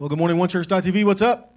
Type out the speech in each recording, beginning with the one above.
Well, good morning, OneChurch.tv. What's up?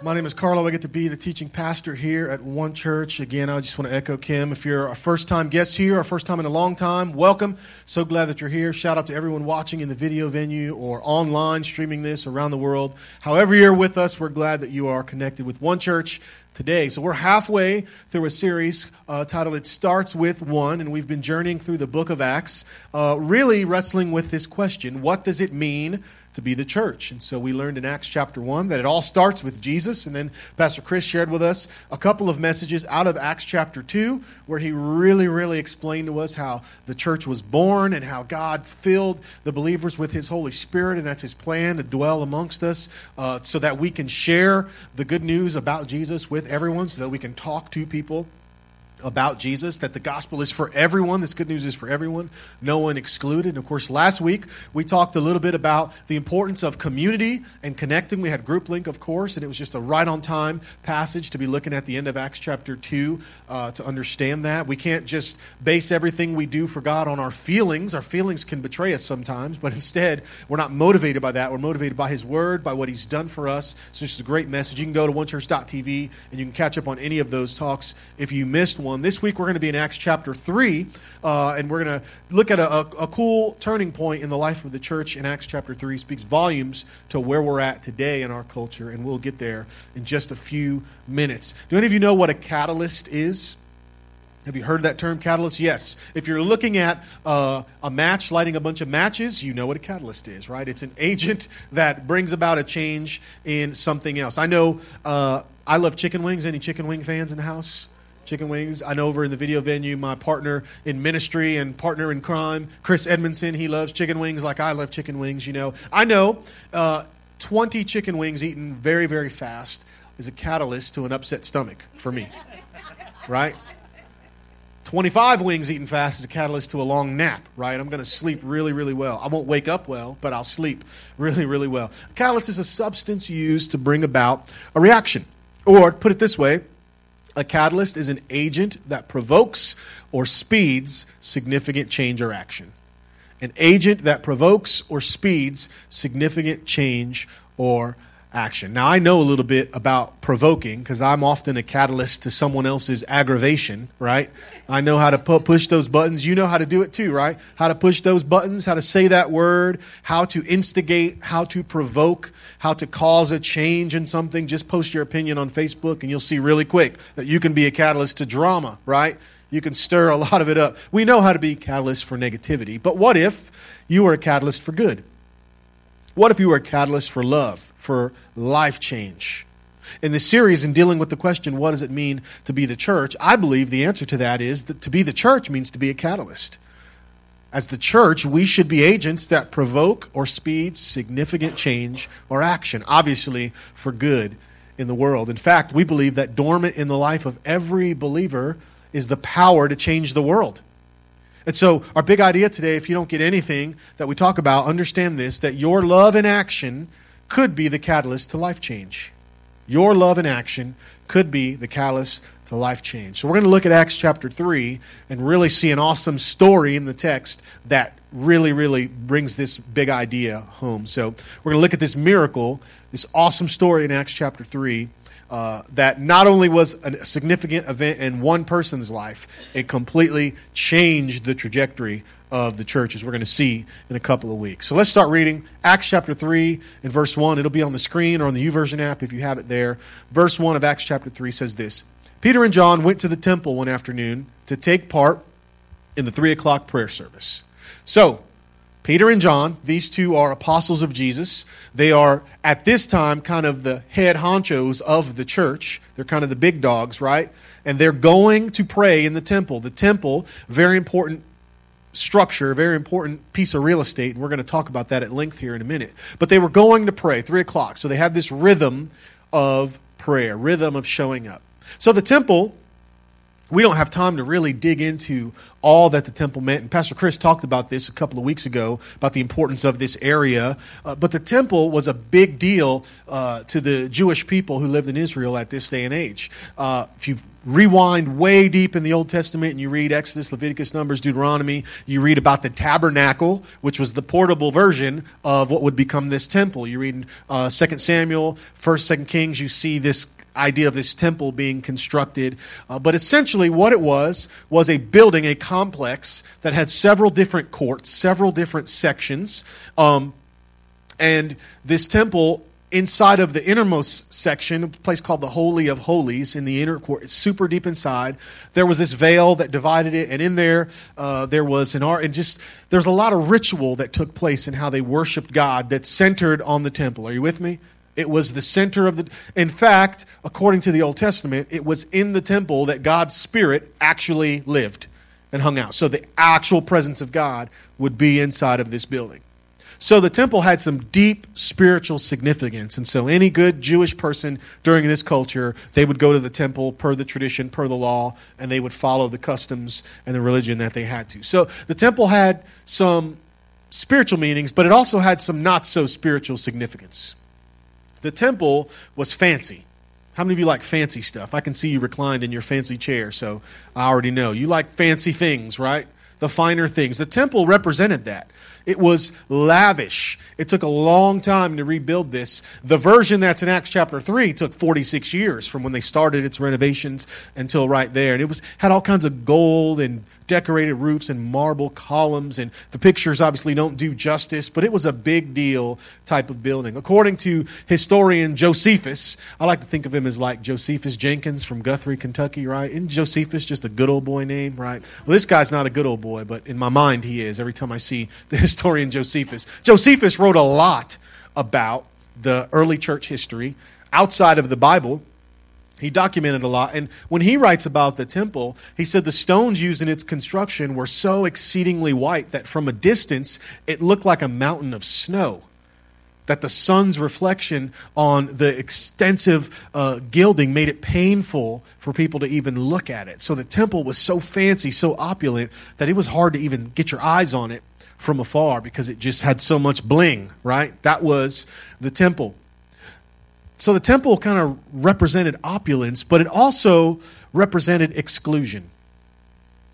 My name is Carlo. I get to be the teaching pastor here at One Church. Again, I just want to echo Kim. If you're a first time guest here, or first time in a long time, welcome. So glad that you're here. Shout out to everyone watching in the video venue or online streaming this around the world. However, you're with us, we're glad that you are connected with One Church today. So we're halfway through a series uh, titled It Starts With One, and we've been journeying through the book of Acts, uh, really wrestling with this question what does it mean? To be the church. And so we learned in Acts chapter 1 that it all starts with Jesus. And then Pastor Chris shared with us a couple of messages out of Acts chapter 2, where he really, really explained to us how the church was born and how God filled the believers with his Holy Spirit. And that's his plan to dwell amongst us uh, so that we can share the good news about Jesus with everyone, so that we can talk to people about Jesus, that the gospel is for everyone. This good news is for everyone, no one excluded. And of course, last week we talked a little bit about the importance of community and connecting. We had Group Link, of course, and it was just a right on time passage to be looking at the end of Acts chapter 2 uh, to understand that. We can't just base everything we do for God on our feelings. Our feelings can betray us sometimes, but instead, we're not motivated by that. We're motivated by His Word, by what He's done for us. So it's just a great message. You can go to onechurch.tv and you can catch up on any of those talks if you missed one. This week we're going to be in Acts chapter 3, uh, and we're going to look at a, a, a, cool turning point in the life of the church in Acts chapter 3. It speaks volumes to where we're at today in our culture, and we'll get there in just a few minutes. Do any of you know what a catalyst is? Have you heard that term, catalyst? Yes. If you're looking at uh, a match, lighting a bunch of matches, you know what a catalyst is, right? It's an agent that brings about a change in something else. I know uh, I love chicken wings. Any chicken wing fans in the house? Chicken wings. I know over in the video venue, my partner in ministry and partner in crime, Chris Edmondson, he loves chicken wings like I love chicken wings, you know. I know uh, 20 chicken wings eaten very, very fast is a catalyst to an upset stomach for me, right? 25 wings eaten fast is a catalyst to a long nap, right? I'm going to sleep really, really well. I won't wake up well, but I'll sleep really, really well. A catalyst is a substance used to bring about a reaction. Or, put it this way, a catalyst is an agent that provokes or speeds significant change or action. An agent that provokes or speeds significant change or action. Now, I know a little bit about provoking because I'm often a catalyst to someone else's aggravation, right? I know how to pu- push those buttons. You know how to do it too, right? How to push those buttons, how to say that word, how to instigate, how to provoke, how to cause a change in something. Just post your opinion on Facebook and you'll see really quick that you can be a catalyst to drama, right? You can stir a lot of it up. We know how to be catalysts for negativity, but what if you were a catalyst for good? What if you were a catalyst for love, for life change? In this series, in dealing with the question, what does it mean to be the church? I believe the answer to that is that to be the church means to be a catalyst. As the church, we should be agents that provoke or speed significant change or action, obviously for good in the world. In fact, we believe that dormant in the life of every believer is the power to change the world. And so, our big idea today, if you don't get anything that we talk about, understand this that your love in action could be the catalyst to life change. Your love in action could be the catalyst to life change. So, we're going to look at Acts chapter 3 and really see an awesome story in the text that really, really brings this big idea home. So, we're going to look at this miracle, this awesome story in Acts chapter 3 uh, that not only was a significant event in one person's life, it completely changed the trajectory of the church, as we're going to see in a couple of weeks. So let's start reading Acts chapter 3 and verse 1. It'll be on the screen or on the YouVersion app if you have it there. Verse 1 of Acts chapter 3 says this Peter and John went to the temple one afternoon to take part in the 3 o'clock prayer service. So, Peter and John, these two are apostles of Jesus. They are, at this time, kind of the head honchos of the church. They're kind of the big dogs, right? And they're going to pray in the temple. The temple, very important structure, a very important piece of real estate. And we're going to talk about that at length here in a minute. But they were going to pray, 3 o'clock. So they had this rhythm of prayer, rhythm of showing up. So the temple we don't have time to really dig into all that the temple meant. And Pastor Chris talked about this a couple of weeks ago about the importance of this area. Uh, but the temple was a big deal uh, to the Jewish people who lived in Israel at this day and age. Uh, if you've rewind way deep in the Old Testament and you read Exodus, Leviticus, Numbers, Deuteronomy, you read about the tabernacle, which was the portable version of what would become this temple. You read uh, 2 Samuel, 1st, 2nd Kings, you see this idea of this temple being constructed. Uh, but essentially, what it was was a building, a complex that had several different courts, several different sections. Um, and this temple inside of the innermost section, a place called the Holy of Holies in the inner court. Super deep inside. There was this veil that divided it, and in there, uh, there was an art, and just there's a lot of ritual that took place in how they worshiped God that centered on the temple. Are you with me? It was the center of the. In fact, according to the Old Testament, it was in the temple that God's Spirit actually lived and hung out. So the actual presence of God would be inside of this building. So the temple had some deep spiritual significance. And so any good Jewish person during this culture, they would go to the temple per the tradition, per the law, and they would follow the customs and the religion that they had to. So the temple had some spiritual meanings, but it also had some not so spiritual significance. The temple was fancy. How many of you like fancy stuff? I can see you reclined in your fancy chair, so I already know. You like fancy things, right? The finer things. The temple represented that. It was lavish. It took a long time to rebuild this. The version that's in Acts chapter 3 took 46 years from when they started its renovations until right there. And it was had all kinds of gold and decorated roofs and marble columns. And the pictures obviously don't do justice, but it was a big deal type of building. According to historian Josephus, I like to think of him as like Josephus Jenkins from Guthrie, Kentucky, right? Isn't Josephus just a good old boy name, right? Well, this guy's not a good old boy, but in my mind he is every time I see the historian Josephus. Josephus wrote a lot about the early church history outside of the Bible he documented a lot. And when he writes about the temple, he said the stones used in its construction were so exceedingly white that from a distance it looked like a mountain of snow. That the sun's reflection on the extensive uh, gilding made it painful for people to even look at it. So the temple was so fancy, so opulent, that it was hard to even get your eyes on it from afar because it just had so much bling, right? That was the temple. So the temple kind of represented opulence, but it also represented exclusion.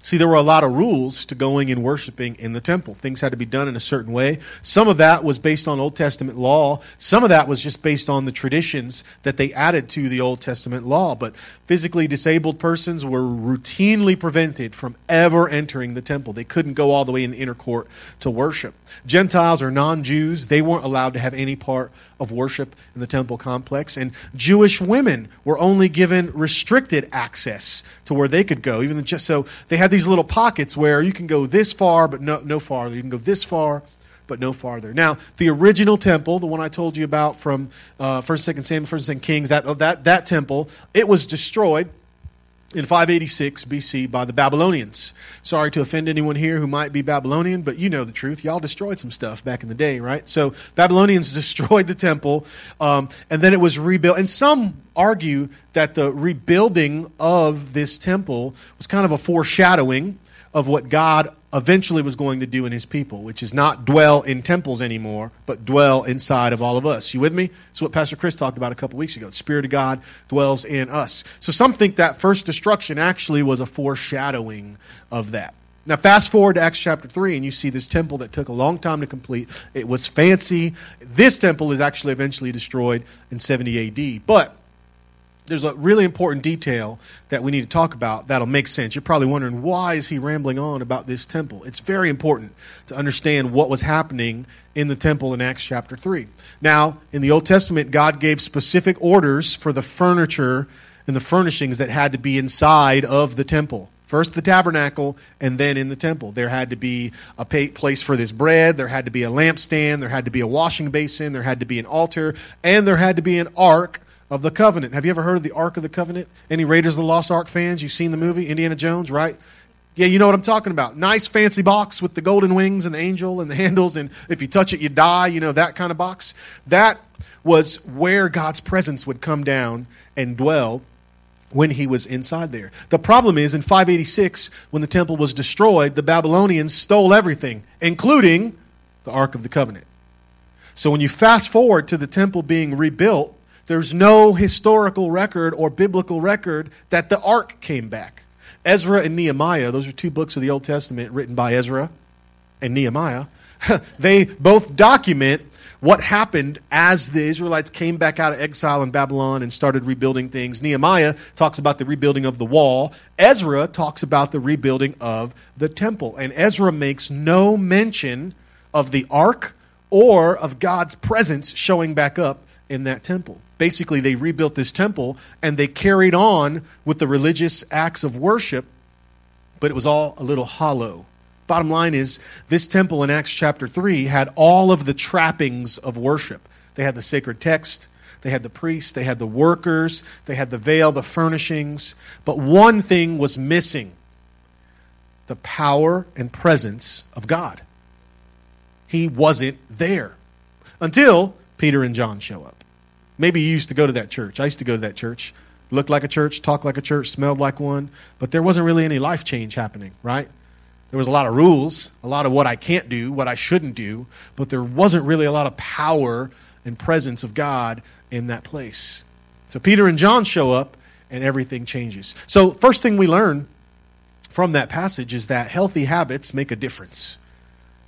See, there were a lot of rules to going and worshiping in the temple. Things had to be done in a certain way. Some of that was based on Old Testament law. Some of that was just based on the traditions that they added to the Old Testament law. But physically disabled persons were routinely prevented from ever entering the temple. They couldn't go all the way in the inner court to worship. Gentiles or non Jews, they weren't allowed to have any part of worship in the temple complex. And Jewish women were only given restricted access to where they could go. Even just so they had these little pockets where you can go this far, but no, no farther. You can go this far, but no farther. Now, the original temple, the one I told you about from uh, First, Second Samuel, First, Second Kings, that that that temple, it was destroyed in 586 BC by the Babylonians. Sorry to offend anyone here who might be Babylonian, but you know the truth. Y'all destroyed some stuff back in the day, right? So Babylonians destroyed the temple, um, and then it was rebuilt. And some argue that the rebuilding of this temple was kind of a foreshadowing of what God eventually was going to do in his people, which is not dwell in temples anymore, but dwell inside of all of us. You with me? It's what Pastor Chris talked about a couple weeks ago. The Spirit of God dwells in us. So some think that first destruction actually was a foreshadowing of that. Now, fast forward to Acts chapter 3, and you see this temple that took a long time to complete. It was fancy. This temple is actually eventually destroyed in 70 AD. But there's a really important detail that we need to talk about that'll make sense. You're probably wondering why is he rambling on about this temple? It's very important to understand what was happening in the temple in Acts chapter 3. Now, in the Old Testament, God gave specific orders for the furniture and the furnishings that had to be inside of the temple. First the tabernacle, and then in the temple. There had to be a place for this bread, there had to be a lampstand, there had to be a washing basin, there had to be an altar, and there had to be an ark of the covenant. Have you ever heard of the Ark of the Covenant? Any Raiders of the Lost Ark fans? You've seen the movie Indiana Jones, right? Yeah, you know what I'm talking about. Nice fancy box with the golden wings and the angel and the handles, and if you touch it, you die, you know, that kind of box. That was where God's presence would come down and dwell when he was inside there. The problem is in 586, when the temple was destroyed, the Babylonians stole everything, including the Ark of the Covenant. So when you fast forward to the temple being rebuilt, there's no historical record or biblical record that the ark came back. Ezra and Nehemiah, those are two books of the Old Testament written by Ezra and Nehemiah. they both document what happened as the Israelites came back out of exile in Babylon and started rebuilding things. Nehemiah talks about the rebuilding of the wall. Ezra talks about the rebuilding of the temple. And Ezra makes no mention of the ark or of God's presence showing back up in that temple. Basically, they rebuilt this temple and they carried on with the religious acts of worship, but it was all a little hollow. Bottom line is, this temple in Acts chapter 3 had all of the trappings of worship. They had the sacred text, they had the priests, they had the workers, they had the veil, the furnishings. But one thing was missing the power and presence of God. He wasn't there until Peter and John show up. Maybe you used to go to that church. I used to go to that church. Looked like a church, talked like a church, smelled like one, but there wasn't really any life change happening, right? There was a lot of rules, a lot of what I can't do, what I shouldn't do, but there wasn't really a lot of power and presence of God in that place. So Peter and John show up and everything changes. So, first thing we learn from that passage is that healthy habits make a difference.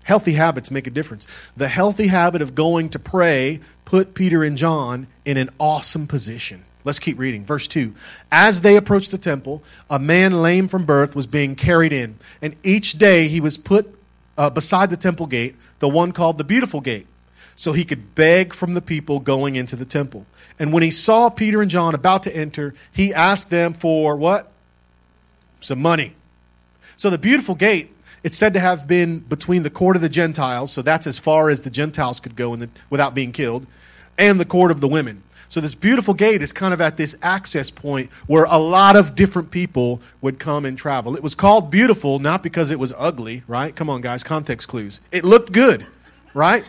Healthy habits make a difference. The healthy habit of going to pray put Peter and John in an awesome position. Let's keep reading. Verse 2. As they approached the temple, a man lame from birth was being carried in, and each day he was put uh, beside the temple gate, the one called the Beautiful Gate, so he could beg from the people going into the temple. And when he saw Peter and John about to enter, he asked them for what? Some money. So the Beautiful Gate, it's said to have been between the court of the Gentiles, so that's as far as the Gentiles could go the, without being killed, and the court of the women. So this beautiful gate is kind of at this access point where a lot of different people would come and travel. It was called beautiful not because it was ugly, right? Come on, guys, context clues. It looked good, right?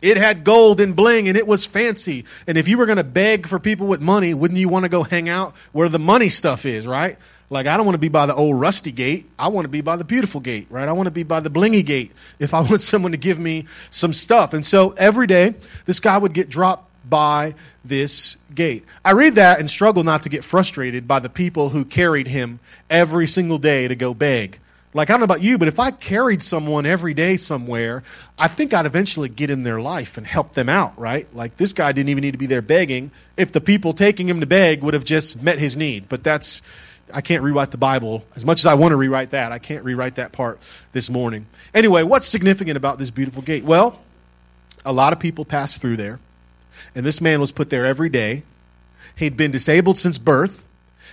It had gold and bling and it was fancy. And if you were going to beg for people with money, wouldn't you want to go hang out where the money stuff is, right? Like, I don't want to be by the old rusty gate. I want to be by the beautiful gate, right? I want to be by the blingy gate if I want someone to give me some stuff. And so every day, this guy would get dropped by this gate. I read that and struggle not to get frustrated by the people who carried him every single day to go beg. Like, I don't know about you, but if I carried someone every day somewhere, I think I'd eventually get in their life and help them out, right? Like, this guy didn't even need to be there begging if the people taking him to beg would have just met his need. But that's, I can't rewrite the Bible. As much as I want to rewrite that, I can't rewrite that part this morning. Anyway, what's significant about this beautiful gate? Well, a lot of people pass through there. And this man was put there every day. He'd been disabled since birth.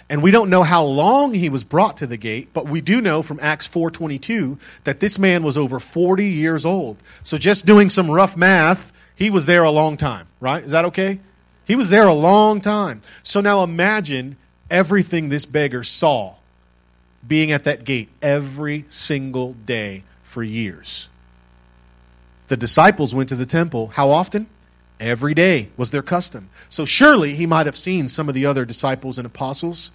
And we don't know how long he was brought to the gate, but we do know from Acts 4:22 that this man was over 40 years old. So just doing some rough math, he was there a long time, right? Is that okay? He was there a long time. So now imagine everything this beggar saw being at that gate every single day for years. The disciples went to the temple how often? Every day was their custom. So surely he might have seen some of the other disciples and apostles.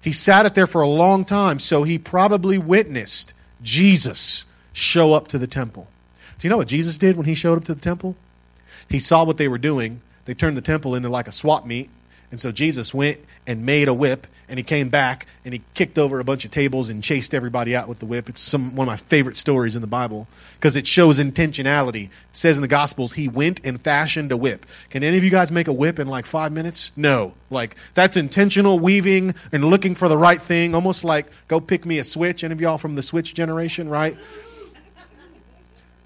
He sat it there for a long time, so he probably witnessed Jesus show up to the temple. Do you know what Jesus did when he showed up to the temple? He saw what they were doing. They turned the temple into like a swap meet. And so Jesus went and made a whip and he came back and he kicked over a bunch of tables and chased everybody out with the whip. It's some one of my favorite stories in the Bible because it shows intentionality. It says in the Gospels he went and fashioned a whip. Can any of you guys make a whip in like five minutes? No. Like that's intentional weaving and looking for the right thing, almost like go pick me a switch. Any of y'all from the switch generation, right?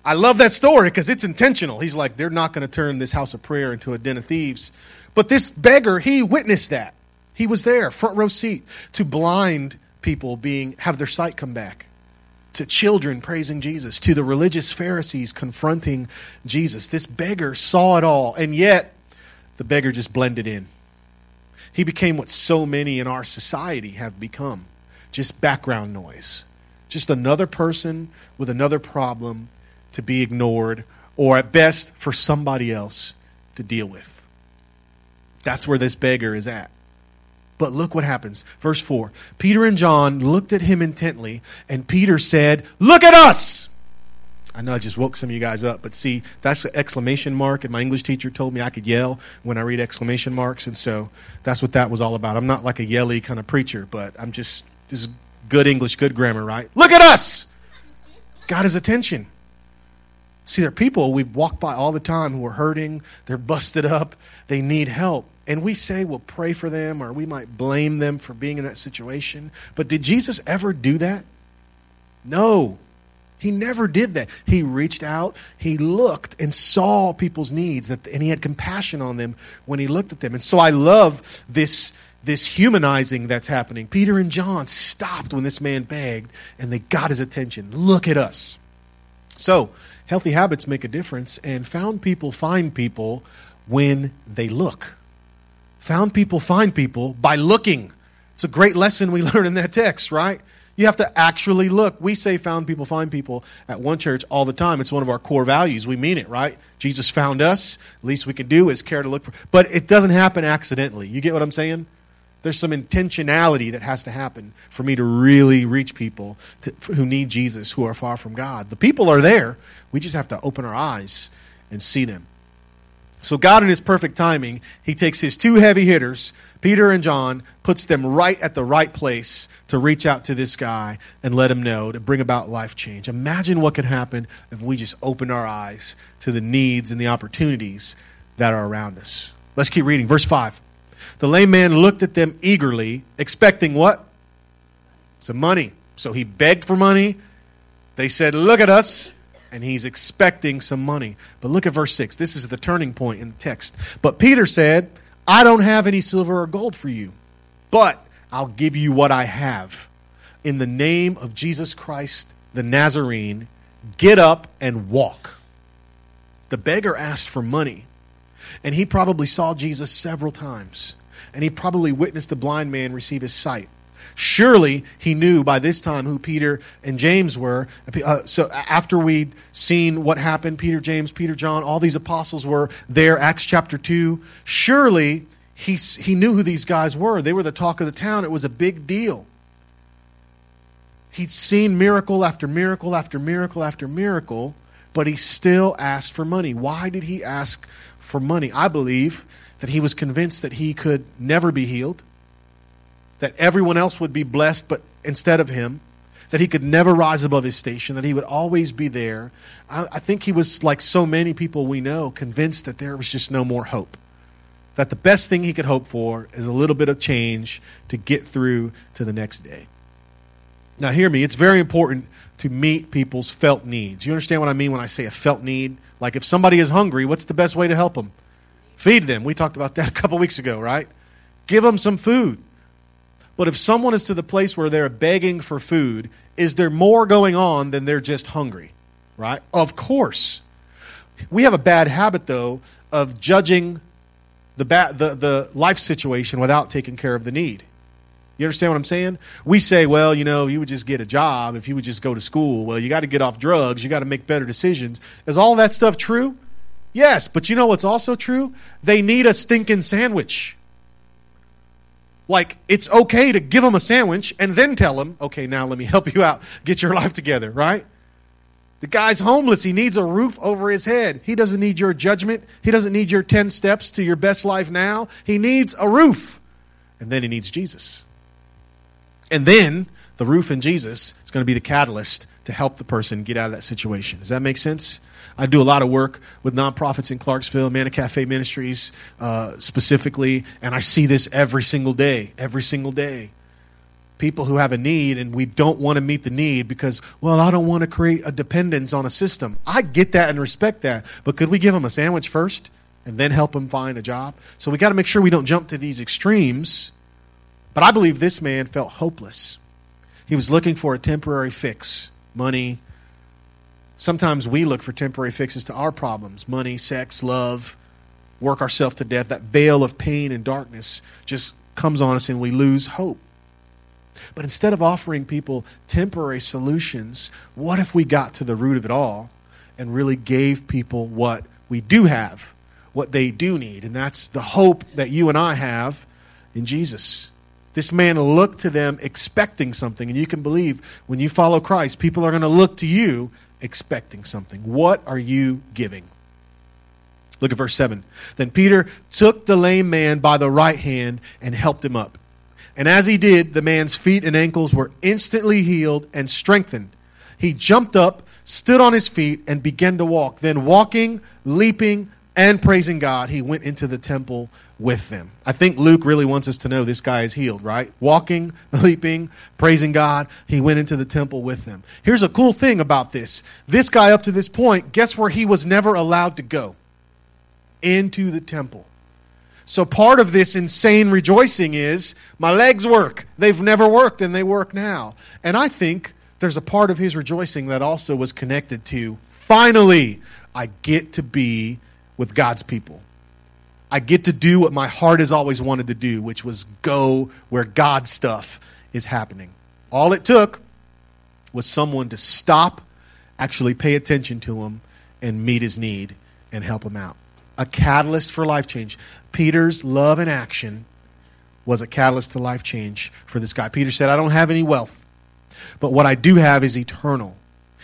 I love that story because it's intentional. He's like, they're not going to turn this house of prayer into a den of thieves. But this beggar, he witnessed that. He was there, front row seat, to blind people being have their sight come back, to children praising Jesus, to the religious Pharisees confronting Jesus. This beggar saw it all, and yet the beggar just blended in. He became what so many in our society have become just background noise, just another person with another problem to be ignored, or at best for somebody else to deal with. That's where this beggar is at. But look what happens. Verse 4 Peter and John looked at him intently, and Peter said, Look at us! I know I just woke some of you guys up, but see, that's an exclamation mark, and my English teacher told me I could yell when I read exclamation marks, and so that's what that was all about. I'm not like a yelly kind of preacher, but I'm just, this is good English, good grammar, right? Look at us! Got his attention. See, there are people we walk by all the time who are hurting, they're busted up, they need help. And we say we'll pray for them, or we might blame them for being in that situation. But did Jesus ever do that? No. He never did that. He reached out, he looked and saw people's needs, that, and he had compassion on them when he looked at them. And so I love this, this humanizing that's happening. Peter and John stopped when this man begged, and they got his attention. Look at us. So, healthy habits make a difference, and found people find people when they look. Found people find people by looking. It's a great lesson we learn in that text, right? You have to actually look. We say found people find people at one church all the time. It's one of our core values. We mean it, right? Jesus found us. Least we can do is care to look for. But it doesn't happen accidentally. You get what I'm saying? There's some intentionality that has to happen for me to really reach people to, who need Jesus, who are far from God. The people are there. We just have to open our eyes and see them. So, God, in His perfect timing, He takes His two heavy hitters, Peter and John, puts them right at the right place to reach out to this guy and let him know to bring about life change. Imagine what could happen if we just open our eyes to the needs and the opportunities that are around us. Let's keep reading. Verse 5. The lame man looked at them eagerly, expecting what? Some money. So he begged for money. They said, Look at us and he's expecting some money. But look at verse 6. This is the turning point in the text. But Peter said, I don't have any silver or gold for you, but I'll give you what I have. In the name of Jesus Christ the Nazarene, get up and walk. The beggar asked for money, and he probably saw Jesus several times, and he probably witnessed the blind man receive his sight. Surely he knew by this time who Peter and James were. Uh, so after we'd seen what happened, Peter, James, Peter, John, all these apostles were there, Acts chapter 2. Surely he, he knew who these guys were. They were the talk of the town. It was a big deal. He'd seen miracle after miracle after miracle after miracle, but he still asked for money. Why did he ask for money? I believe that he was convinced that he could never be healed that everyone else would be blessed, but instead of him, that he could never rise above his station, that he would always be there. I, I think he was, like so many people we know, convinced that there was just no more hope. That the best thing he could hope for is a little bit of change to get through to the next day. Now, hear me, it's very important to meet people's felt needs. You understand what I mean when I say a felt need? Like if somebody is hungry, what's the best way to help them? Feed them. We talked about that a couple weeks ago, right? Give them some food. But if someone is to the place where they're begging for food, is there more going on than they're just hungry? Right? Of course. We have a bad habit, though, of judging the, ba- the, the life situation without taking care of the need. You understand what I'm saying? We say, well, you know, you would just get a job if you would just go to school. Well, you got to get off drugs. You got to make better decisions. Is all that stuff true? Yes, but you know what's also true? They need a stinking sandwich. Like, it's okay to give them a sandwich and then tell them, okay, now let me help you out. Get your life together, right? The guy's homeless. He needs a roof over his head. He doesn't need your judgment. He doesn't need your 10 steps to your best life now. He needs a roof. And then he needs Jesus. And then the roof and Jesus is going to be the catalyst to help the person get out of that situation. Does that make sense? I do a lot of work with nonprofits in Clarksville, Manna Cafe Ministries uh, specifically, and I see this every single day, every single day. People who have a need and we don't want to meet the need because, well, I don't want to create a dependence on a system. I get that and respect that, but could we give them a sandwich first and then help them find a job? So we got to make sure we don't jump to these extremes. But I believe this man felt hopeless. He was looking for a temporary fix money, Sometimes we look for temporary fixes to our problems money, sex, love, work ourselves to death. That veil of pain and darkness just comes on us and we lose hope. But instead of offering people temporary solutions, what if we got to the root of it all and really gave people what we do have, what they do need? And that's the hope that you and I have in Jesus. This man looked to them expecting something, and you can believe when you follow Christ, people are going to look to you expecting something? What are you giving? Look at verse 7. Then Peter took the lame man by the right hand and helped him up. And as he did, the man's feet and ankles were instantly healed and strengthened. He jumped up, stood on his feet, and began to walk. Then, walking, leaping, and praising God, he went into the temple with them. I think Luke really wants us to know this guy is healed, right? Walking, leaping, praising God, he went into the temple with them. Here's a cool thing about this this guy, up to this point, guess where he was never allowed to go? Into the temple. So part of this insane rejoicing is my legs work. They've never worked and they work now. And I think there's a part of his rejoicing that also was connected to finally, I get to be with God's people. I get to do what my heart has always wanted to do, which was go where God's stuff is happening. All it took was someone to stop, actually pay attention to him, and meet his need and help him out. A catalyst for life change. Peter's love and action was a catalyst to life change for this guy. Peter said, I don't have any wealth, but what I do have is eternal.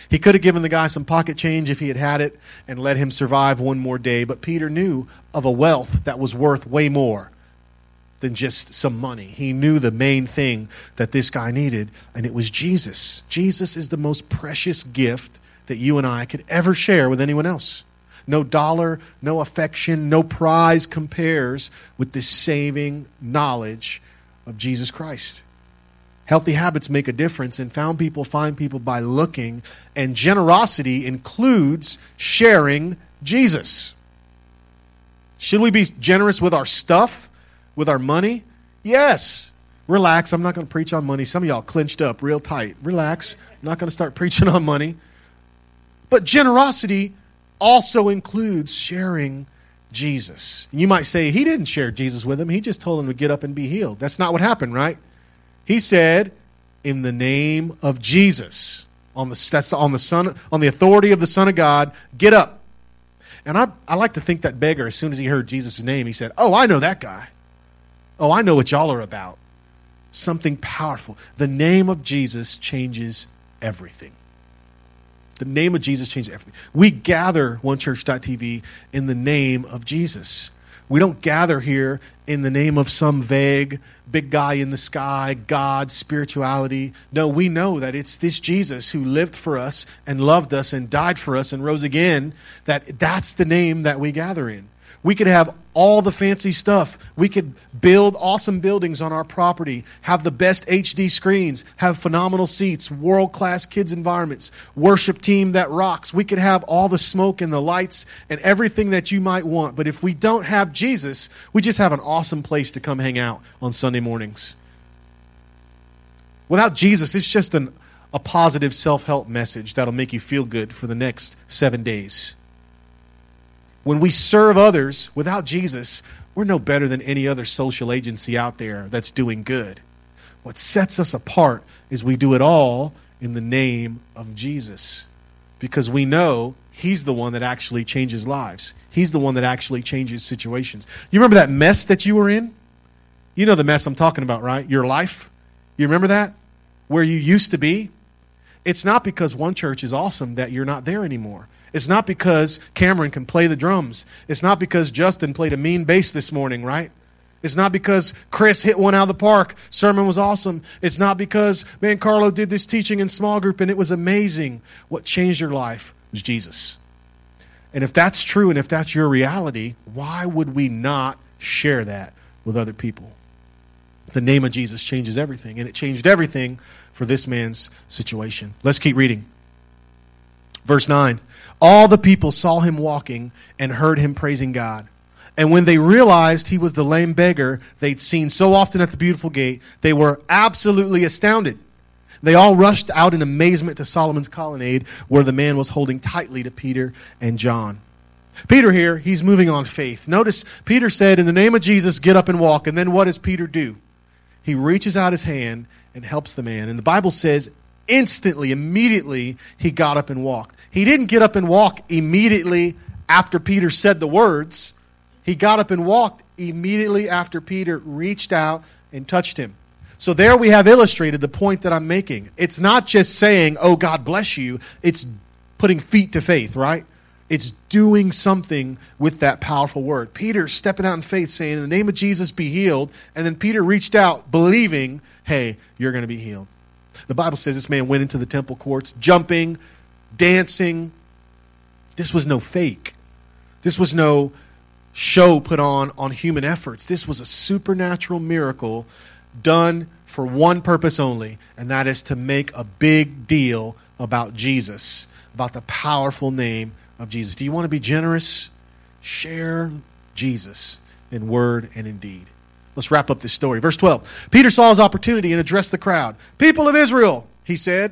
He could have given the guy some pocket change if he had had it and let him survive one more day, but Peter knew of a wealth that was worth way more than just some money. He knew the main thing that this guy needed, and it was Jesus. Jesus is the most precious gift that you and I could ever share with anyone else. No dollar, no affection, no prize compares with the saving knowledge of Jesus Christ. Healthy habits make a difference, and found people find people by looking, and generosity includes sharing Jesus. Should we be generous with our stuff, with our money? Yes. Relax. I'm not going to preach on money. Some of y'all clinched up real tight. Relax. I'm not going to start preaching on money. But generosity also includes sharing Jesus. You might say he didn't share Jesus with him, he just told him to get up and be healed. That's not what happened, right? He said, in the name of Jesus, on the, that's on the son, on the authority of the Son of God, get up. And I, I like to think that beggar, as soon as he heard Jesus' name, he said, Oh, I know that guy. Oh, I know what y'all are about. Something powerful. The name of Jesus changes everything. The name of Jesus changes everything. We gather onechurch.tv in the name of Jesus. We don't gather here in the name of some vague big guy in the sky, God, spirituality. No, we know that it's this Jesus who lived for us and loved us and died for us and rose again, that that's the name that we gather in. We could have all the fancy stuff. We could build awesome buildings on our property, have the best HD screens, have phenomenal seats, world class kids' environments, worship team that rocks. We could have all the smoke and the lights and everything that you might want. But if we don't have Jesus, we just have an awesome place to come hang out on Sunday mornings. Without Jesus, it's just an, a positive self help message that'll make you feel good for the next seven days. When we serve others without Jesus, we're no better than any other social agency out there that's doing good. What sets us apart is we do it all in the name of Jesus because we know He's the one that actually changes lives. He's the one that actually changes situations. You remember that mess that you were in? You know the mess I'm talking about, right? Your life. You remember that? Where you used to be? It's not because one church is awesome that you're not there anymore. It's not because Cameron can play the drums. It's not because Justin played a mean bass this morning, right? It's not because Chris hit one out of the park. Sermon was awesome. It's not because, man, Carlo did this teaching in small group and it was amazing. What changed your life was Jesus. And if that's true and if that's your reality, why would we not share that with other people? The name of Jesus changes everything, and it changed everything for this man's situation. Let's keep reading. Verse 9 All the people saw him walking and heard him praising God. And when they realized he was the lame beggar they'd seen so often at the beautiful gate, they were absolutely astounded. They all rushed out in amazement to Solomon's colonnade, where the man was holding tightly to Peter and John. Peter here, he's moving on faith. Notice Peter said, In the name of Jesus, get up and walk. And then what does Peter do? He reaches out his hand and helps the man. And the Bible says, instantly, immediately, he got up and walked. He didn't get up and walk immediately after Peter said the words. He got up and walked immediately after Peter reached out and touched him. So there we have illustrated the point that I'm making. It's not just saying, oh, God bless you. It's putting feet to faith, right? It's doing something with that powerful word. Peter stepping out in faith, saying, In the name of Jesus, be healed. And then Peter reached out, believing, Hey, you're going to be healed. The Bible says this man went into the temple courts, jumping, dancing. This was no fake. This was no show put on on human efforts. This was a supernatural miracle done for one purpose only, and that is to make a big deal about Jesus, about the powerful name of Jesus. Do you want to be generous? Share Jesus in word and in deed. Let's wrap up this story. Verse 12 Peter saw his opportunity and addressed the crowd. People of Israel, he said,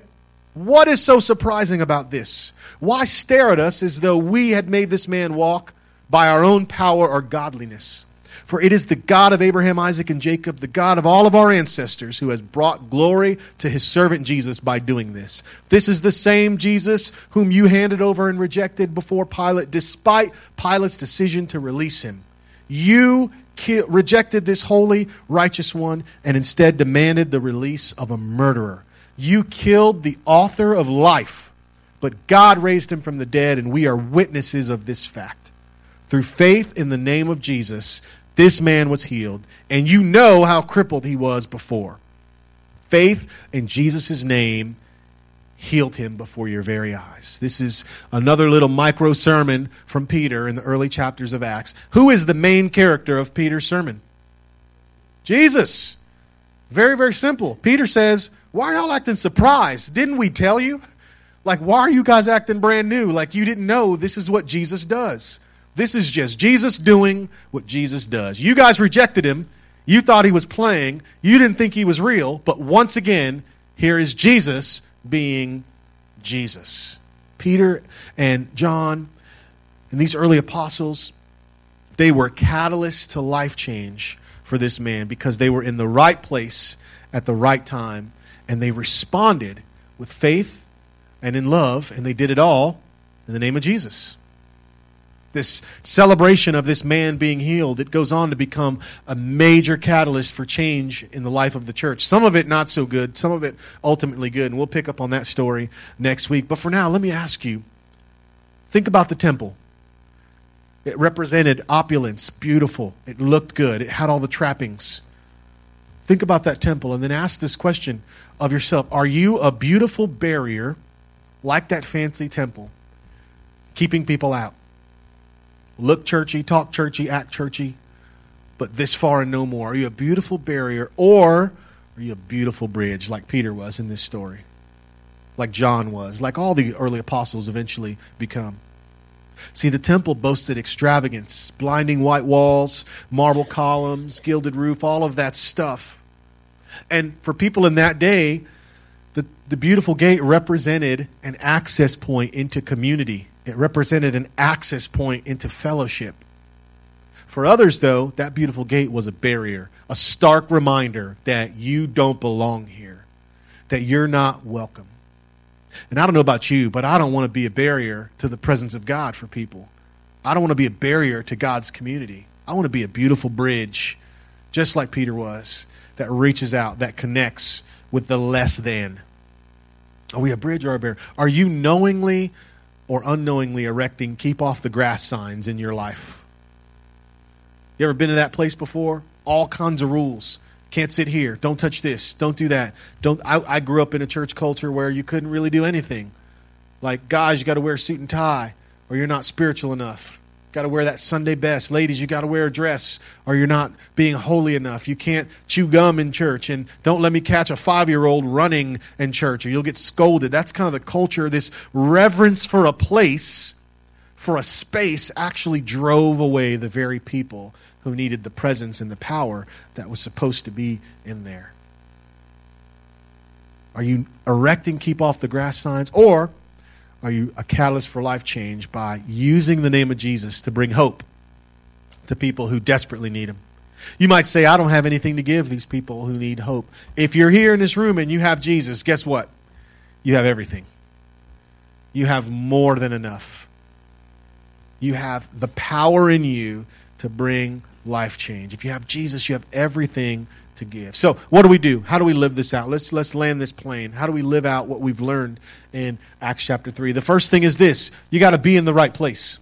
what is so surprising about this? Why stare at us as though we had made this man walk by our own power or godliness? For it is the God of Abraham, Isaac, and Jacob, the God of all of our ancestors, who has brought glory to his servant Jesus by doing this. This is the same Jesus whom you handed over and rejected before Pilate, despite Pilate's decision to release him. You rejected this holy, righteous one and instead demanded the release of a murderer. You killed the author of life, but God raised him from the dead, and we are witnesses of this fact. Through faith in the name of Jesus, this man was healed, and you know how crippled he was before. Faith in Jesus' name healed him before your very eyes. This is another little micro sermon from Peter in the early chapters of Acts. Who is the main character of Peter's sermon? Jesus. Very, very simple. Peter says, Why are y'all acting surprised? Didn't we tell you? Like, why are you guys acting brand new? Like, you didn't know this is what Jesus does. This is just Jesus doing what Jesus does. You guys rejected him. You thought he was playing. You didn't think he was real. But once again, here is Jesus being Jesus. Peter and John and these early apostles, they were catalysts to life change for this man because they were in the right place at the right time and they responded with faith and in love, and they did it all in the name of Jesus this celebration of this man being healed, it goes on to become a major catalyst for change in the life of the church. Some of it not so good, some of it ultimately good, and we'll pick up on that story next week. But for now, let me ask you think about the temple. It represented opulence, beautiful, it looked good, it had all the trappings. Think about that temple and then ask this question of yourself Are you a beautiful barrier like that fancy temple, keeping people out? Look churchy, talk churchy, act churchy, but this far and no more? Are you a beautiful barrier or are you a beautiful bridge like Peter was in this story? Like John was, like all the early apostles eventually become. See, the temple boasted extravagance, blinding white walls, marble columns, gilded roof, all of that stuff. And for people in that day, the, the beautiful gate represented an access point into community it represented an access point into fellowship. For others, though, that beautiful gate was a barrier, a stark reminder that you don't belong here, that you're not welcome. And I don't know about you, but I don't want to be a barrier to the presence of God for people. I don't want to be a barrier to God's community. I want to be a beautiful bridge, just like Peter was, that reaches out, that connects with the less than. Are we a bridge or a barrier? Are you knowingly or unknowingly erecting keep off the grass signs in your life. You ever been to that place before? All kinds of rules. Can't sit here. Don't touch this. Don't do that. Don't. I, I grew up in a church culture where you couldn't really do anything. Like guys, you got to wear a suit and tie, or you're not spiritual enough. Got to wear that Sunday best. Ladies, you got to wear a dress or you're not being holy enough. You can't chew gum in church. And don't let me catch a five year old running in church or you'll get scolded. That's kind of the culture. This reverence for a place, for a space, actually drove away the very people who needed the presence and the power that was supposed to be in there. Are you erecting keep off the grass signs? Or are you a catalyst for life change by using the name of Jesus to bring hope to people who desperately need Him? You might say, I don't have anything to give these people who need hope. If you're here in this room and you have Jesus, guess what? You have everything. You have more than enough. You have the power in you to bring life change. If you have Jesus, you have everything to give. So, what do we do? How do we live this out? Let's let's land this plane. How do we live out what we've learned in Acts chapter 3? The first thing is this, you got to be in the right place.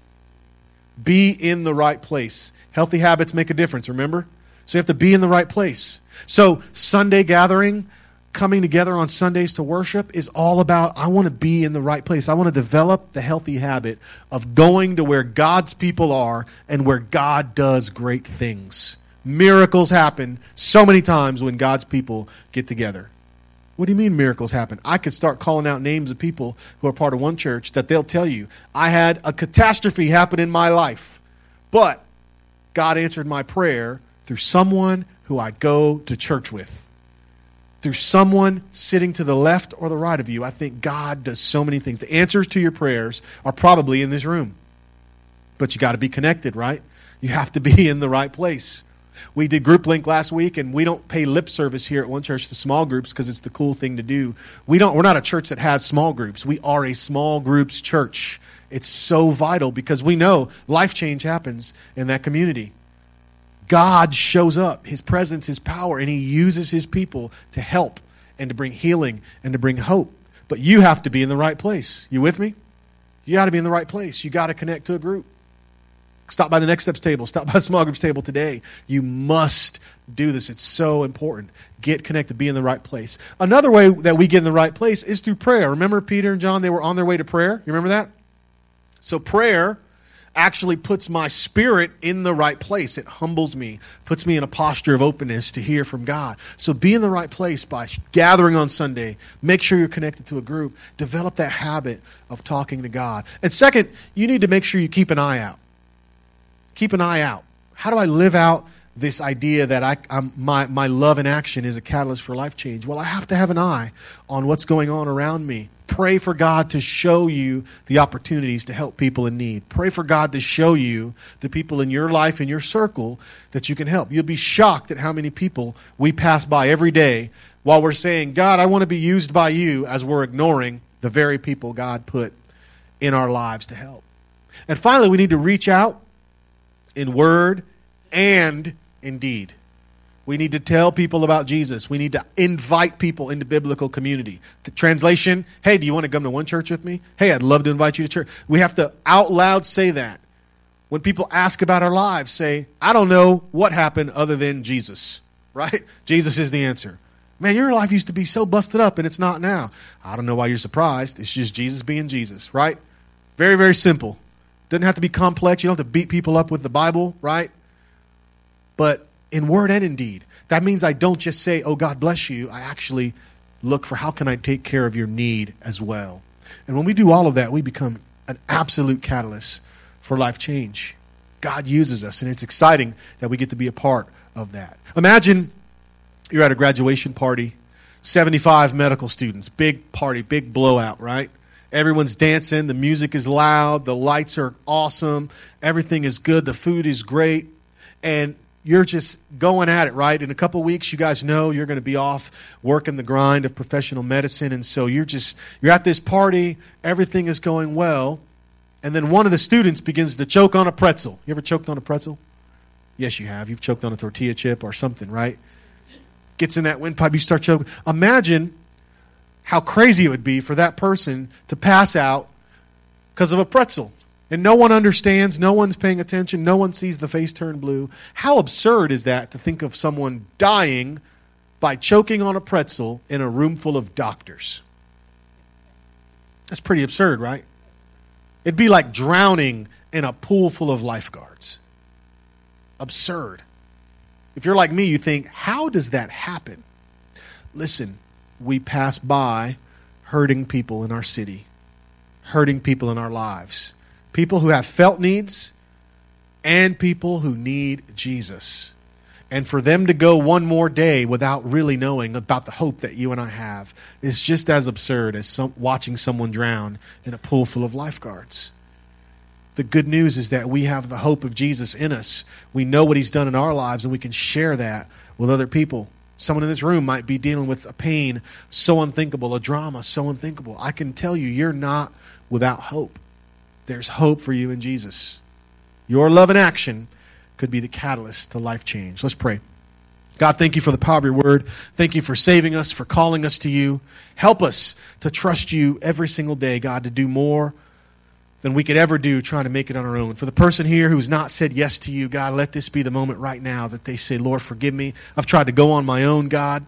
Be in the right place. Healthy habits make a difference, remember? So you have to be in the right place. So, Sunday gathering, coming together on Sundays to worship is all about I want to be in the right place. I want to develop the healthy habit of going to where God's people are and where God does great things. Miracles happen so many times when God's people get together. What do you mean miracles happen? I could start calling out names of people who are part of one church that they'll tell you, I had a catastrophe happen in my life, but God answered my prayer through someone who I go to church with through someone sitting to the left or the right of you. I think God does so many things. The answers to your prayers are probably in this room. But you got to be connected, right? You have to be in the right place. We did group link last week, and we don't pay lip service here at One Church to small groups because it's the cool thing to do. We don't. We're not a church that has small groups. We are a small groups church. It's so vital because we know life change happens in that community. God shows up, His presence, His power, and He uses His people to help and to bring healing and to bring hope. But you have to be in the right place. You with me? You got to be in the right place. You got to connect to a group. Stop by the Next Steps table. Stop by the small groups table today. You must do this. It's so important. Get connected, be in the right place. Another way that we get in the right place is through prayer. Remember Peter and John, they were on their way to prayer? You remember that? So prayer actually puts my spirit in the right place. It humbles me, puts me in a posture of openness to hear from God. So be in the right place by gathering on Sunday. Make sure you're connected to a group. Develop that habit of talking to God. And second, you need to make sure you keep an eye out. Keep an eye out. How do I live out this idea that I, I'm, my, my love in action is a catalyst for life change? Well, I have to have an eye on what's going on around me. Pray for God to show you the opportunities to help people in need. Pray for God to show you the people in your life, in your circle, that you can help. You'll be shocked at how many people we pass by every day while we're saying, God, I want to be used by you, as we're ignoring the very people God put in our lives to help. And finally, we need to reach out in word and in deed. We need to tell people about Jesus. We need to invite people into biblical community. The translation, hey, do you want to come to one church with me? Hey, I'd love to invite you to church. We have to out loud say that. When people ask about our lives, say, I don't know what happened other than Jesus, right? Jesus is the answer. Man, your life used to be so busted up and it's not now. I don't know why you're surprised. It's just Jesus being Jesus, right? Very, very simple. Doesn't have to be complex. You don't have to beat people up with the Bible, right? But in word and in deed. That means I don't just say, oh, God bless you. I actually look for how can I take care of your need as well. And when we do all of that, we become an absolute catalyst for life change. God uses us, and it's exciting that we get to be a part of that. Imagine you're at a graduation party, 75 medical students, big party, big blowout, right? Everyone's dancing, the music is loud, the lights are awesome, everything is good, the food is great, and you're just going at it, right? In a couple weeks, you guys know you're going to be off working the grind of professional medicine. And so you're just, you're at this party, everything is going well. And then one of the students begins to choke on a pretzel. You ever choked on a pretzel? Yes, you have. You've choked on a tortilla chip or something, right? Gets in that windpipe, you start choking. Imagine how crazy it would be for that person to pass out because of a pretzel and no one understands, no one's paying attention, no one sees the face turn blue. How absurd is that to think of someone dying by choking on a pretzel in a room full of doctors? That's pretty absurd, right? It'd be like drowning in a pool full of lifeguards. Absurd. If you're like me, you think, how does that happen? Listen, we pass by hurting people in our city, hurting people in our lives people who have felt needs and people who need Jesus. And for them to go one more day without really knowing about the hope that you and I have is just as absurd as some, watching someone drown in a pool full of lifeguards. The good news is that we have the hope of Jesus in us. We know what he's done in our lives, and we can share that with other people. Someone in this room might be dealing with a pain so unthinkable, a drama so unthinkable. I can tell you, you're not without hope. There's hope for you in Jesus. Your love and action could be the catalyst to life change. Let's pray. God, thank you for the power of your word. Thank you for saving us, for calling us to you. Help us to trust you every single day, God, to do more than we could ever do trying to make it on our own. For the person here who's not said yes to you, God, let this be the moment right now that they say, Lord, forgive me. I've tried to go on my own, God,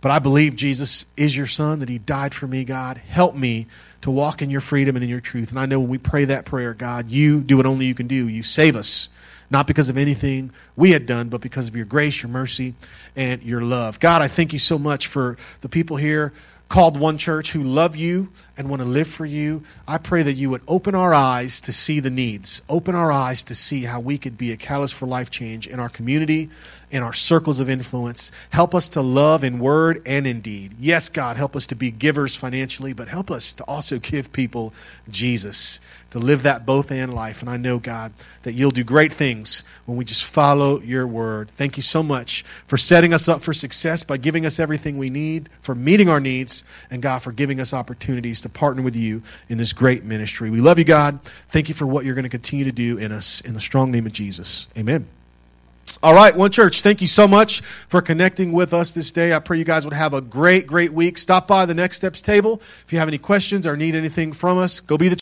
but I believe Jesus is your son, that he died for me, God. Help me to walk in your freedom and in your truth. And I know when we pray that prayer, God, you do what only you can do. You save us not because of anything we had done, but because of your grace, your mercy, and your love. God, I thank you so much for the people here called One Church who love you and want to live for you. I pray that you would open our eyes to see the needs, open our eyes to see how we could be a catalyst for life change in our community, in our circles of influence. Help us to love in word and in deed. Yes, God, help us to be givers financially, but help us to also give people Jesus to live that both and life. And I know, God, that you'll do great things when we just follow your word. Thank you so much for setting us up for success by giving us everything we need, for meeting our needs, and God, for giving us opportunities to partner with you in this great ministry. We love you, God. Thank you for what you're going to continue to do in us. In the strong name of Jesus. Amen. All right, One Church, thank you so much for connecting with us this day. I pray you guys would have a great, great week. Stop by the Next Steps table. If you have any questions or need anything from us, go be the